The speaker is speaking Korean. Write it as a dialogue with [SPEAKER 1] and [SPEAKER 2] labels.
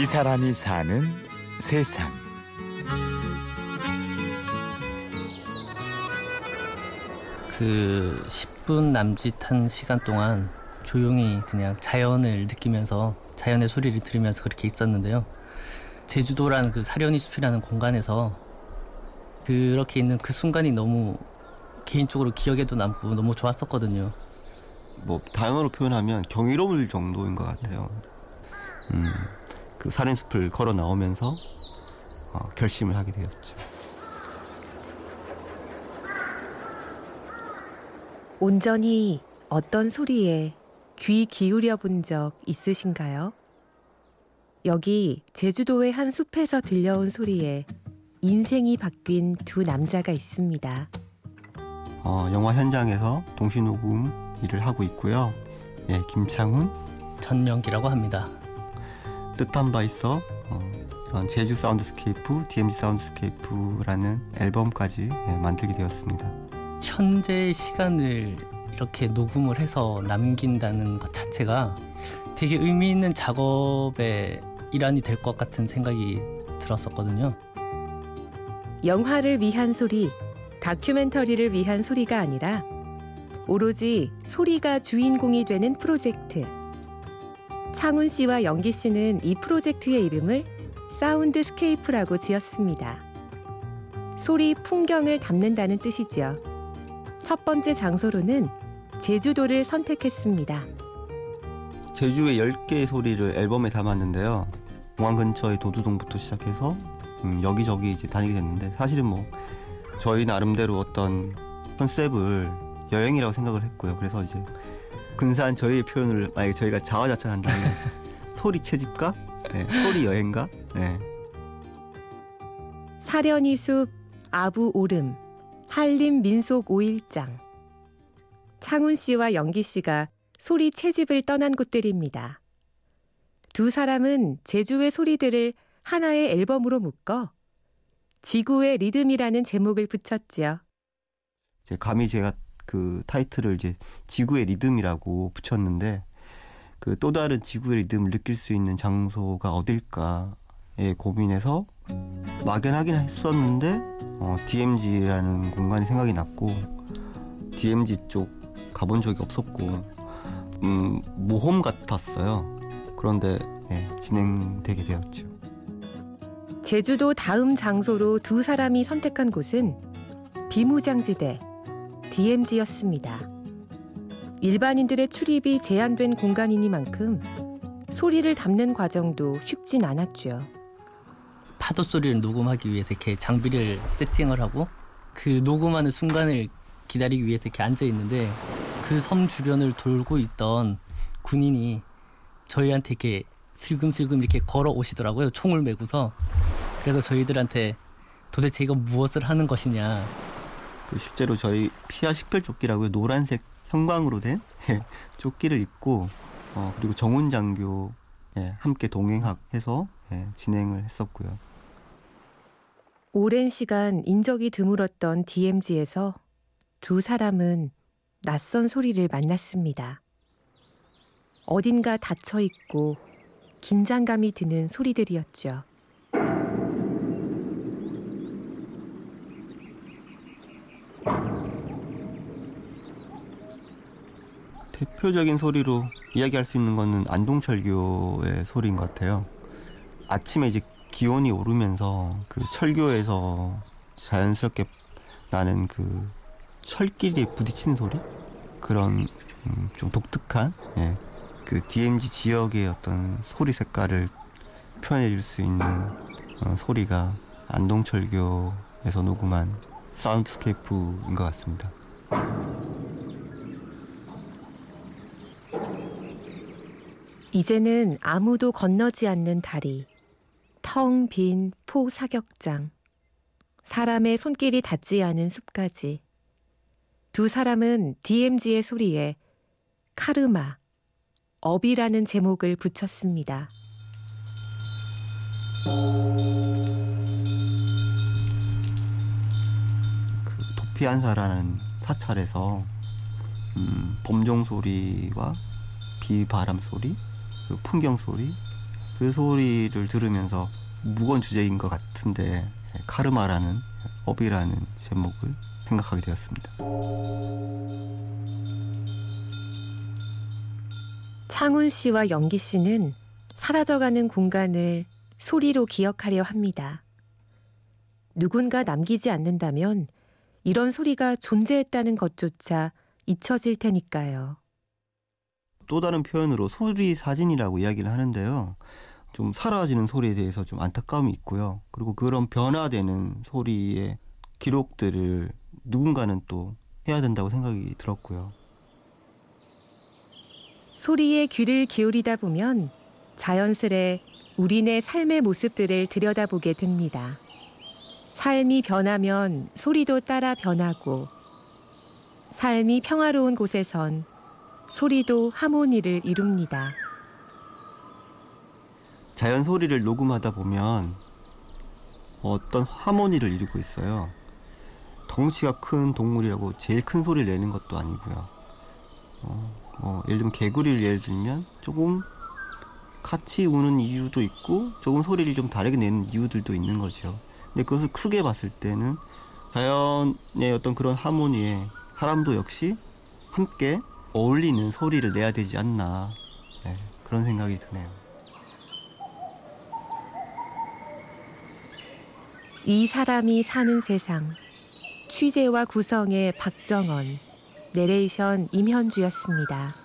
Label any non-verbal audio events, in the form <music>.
[SPEAKER 1] 이 사람이 사는 세상.
[SPEAKER 2] 그 10분 남짓한 시간 동안 조용히 그냥 자연을 느끼면서 자연의 소리를 들으면서 그렇게 있었는데요. 제주도라는 그 사려니 숲이라는 공간에서 그렇게 있는 그 순간이 너무 개인적으로 기억에도 남고 너무 좋았었거든요.
[SPEAKER 3] 뭐 단어로 표현하면 경이로울 정도인 것 같아요. 음, 그 사린숲을 걸어 나오면서 어, 결심을 하게 되었죠.
[SPEAKER 4] 온전히 어떤 소리에 귀 기울여 본 적 있으신가요? 여기 제주도의 한 숲에서 들려온 소리에 인생이 바뀐 두 남자가 있습니다.
[SPEAKER 3] 어, 영화 현장에서 동시 녹음 일을 하고 있고요. 예, 김창훈,
[SPEAKER 2] 전영기라고 합니다.
[SPEAKER 3] 뜻한 바 있어 어, 이런 제주 soundscape, DMZ soundscape라는 앨범까지 예, 만들게 되었습니다.
[SPEAKER 2] 현재 시간을 이렇게 녹음을 해서 남긴다는 것 자체가 되게 의미 있는 작업의 일환이 될 것 같은 생각이 들었었거든요.
[SPEAKER 4] 영화를 위한 소리, 다큐멘터리를 위한 소리가 아니라 오로지 소리가 주인공이 되는 프로젝트. 창훈 씨와 영기 씨는 이 프로젝트의 이름을 soundscape라고 지었습니다. 소리 풍경을 담는다는 뜻이지요. 첫 번째 장소로는 제주도를 선택했습니다.
[SPEAKER 3] 제주의 10개의 소리를 앨범에 담았는데요. 공항 근처의 도두동부터 시작해서 음, 여기저기 이제 다니게 됐는데 사실은 뭐 저희 나름대로 어떤 컨셉을 여행이라고 생각을 했고요. 그래서 이제 근사한 저희의 표현을 만약에 저희가 자화자찬한다면 <laughs> 소리 채집가, 네, 소리 여행가, 네.
[SPEAKER 4] 사려니 숲, 아부 오름, 한림 민속 5일장. 창훈 씨와 영기 씨가 소리 채집을 떠난 곳들입니다. 두 사람은 제주의 소리들을 하나의 앨범으로 묶어 지구의 리듬이라는 제목을 붙였지요.
[SPEAKER 3] 감히 제가 그 타이틀을 이제 지구의 리듬이라고 붙였는데 그 또 다른 지구의 리듬을 느낄 수 있는 장소가 어딜까에 고민해서 막연하긴 했었는데 어, DMZ라는 공간이 생각이 났고 DMZ 쪽 가본 적이 없었고 음, 모험 같았어요. 그런데 예, 진행되게 되었죠.
[SPEAKER 4] 제주도 다음 장소로 두 사람이 선택한 곳은 비무장지대 DMZ였습니다. 일반인들의 출입이 제한된 공간이니만큼 소리를 담는 과정도 쉽진 않았죠.
[SPEAKER 2] 파도 소리를 녹음하기 위해서 이렇게 장비를 세팅을 하고 그 녹음하는 순간을 기다리기 위해서 이렇게 앉아 있는데 그 섬 주변을 돌고 있던 군인이 저희한테 이렇게 슬금슬금 이렇게 걸어 오시더라고요. 총을 메고서. 그래서 저희들한테 도대체 이거 무엇을 하는 것이냐.
[SPEAKER 3] 그 실제로 저희 피아 식별 조끼라고요. 노란색 형광으로 된 <laughs> 예, 조끼를 입고 어, 그리고 정훈 장교 예, 함께 동행해서 예, 진행을 했었고요.
[SPEAKER 4] 오랜 시간 인적이 드물었던 DMZ에서 두 사람은 낯선 소리를 만났습니다. 어딘가 닫혀 있고 긴장감이 드는 소리들이었죠.
[SPEAKER 3] 대표적인 소리로 이야기할 수 있는 거는 안동철교의 소리인 것 같아요. 아침에 이제 기온이 오르면서 그 철교에서 자연스럽게 나는 그 철끼리 부딪히는 소리 그런 음, 좀 독특한 예, 그 DMZ 지역의 어떤 소리 색깔을 표현해 줄 수 있는 어, 소리가 안동철교에서 녹음한 사운드스케이프인 것 같습니다.
[SPEAKER 4] 이제는 아무도 건너지 않는 다리, 텅 빈 포 사격장, 사람의 손길이 닿지 않은 숲까지. 두 사람은 DMZ의 소리에 카르마, 업이라는 제목을 붙였습니다.
[SPEAKER 3] 그 도피한사라는 사찰에서 음, 범종 소리와 비바람 소리, 그리고 풍경 소리, 그 소리를 들으면서 무거운 주제인 것 같은데 예, 카르마라는 업이라는 제목을 생각하게 되었습니다.
[SPEAKER 4] 창훈 씨와 영기 씨는 사라져가는 공간을 소리로 기억하려 합니다. 누군가 남기지 않는다면 이런 소리가 존재했다는 것조차 잊혀질 테니까요.
[SPEAKER 3] 또 다른 표현으로 소리 사진이라고 이야기를 하는데요. 좀 사라지는 소리에 대해서 좀 안타까움이 있고요. 그리고 그런 변화되는 소리의 기록들을 누군가는 또 해야 된다고 생각이 들었고요.
[SPEAKER 4] 소리에 귀를 기울이다 보면 자연스레 우리네 삶의 모습들을 들여다보게 됩니다. 삶이 변하면 소리도 따라 변하고 삶이 평화로운 곳에선 소리도 하모니를 이룹니다.
[SPEAKER 3] 자연 소리를 녹음하다 보면 어떤 하모니를 이루고 있어요. 덩치가 큰 동물이라고 제일 큰 소리를 내는 것도 아니고요. 어, 뭐 예를 들면 개구리를 예를 들면 조금 같이 우는 이유도 있고 조금 소리를 좀 다르게 내는 이유들도 있는 거죠. 근데 그것을 크게 봤을 때는 자연의 어떤 그런 하모니에 사람도 역시 함께 어울리는 소리를 내야 되지 않나 네, 그런 생각이 드네요.
[SPEAKER 4] 이 사람이 사는 세상 취재와 구성의 박정원 내레이션 임현주였습니다.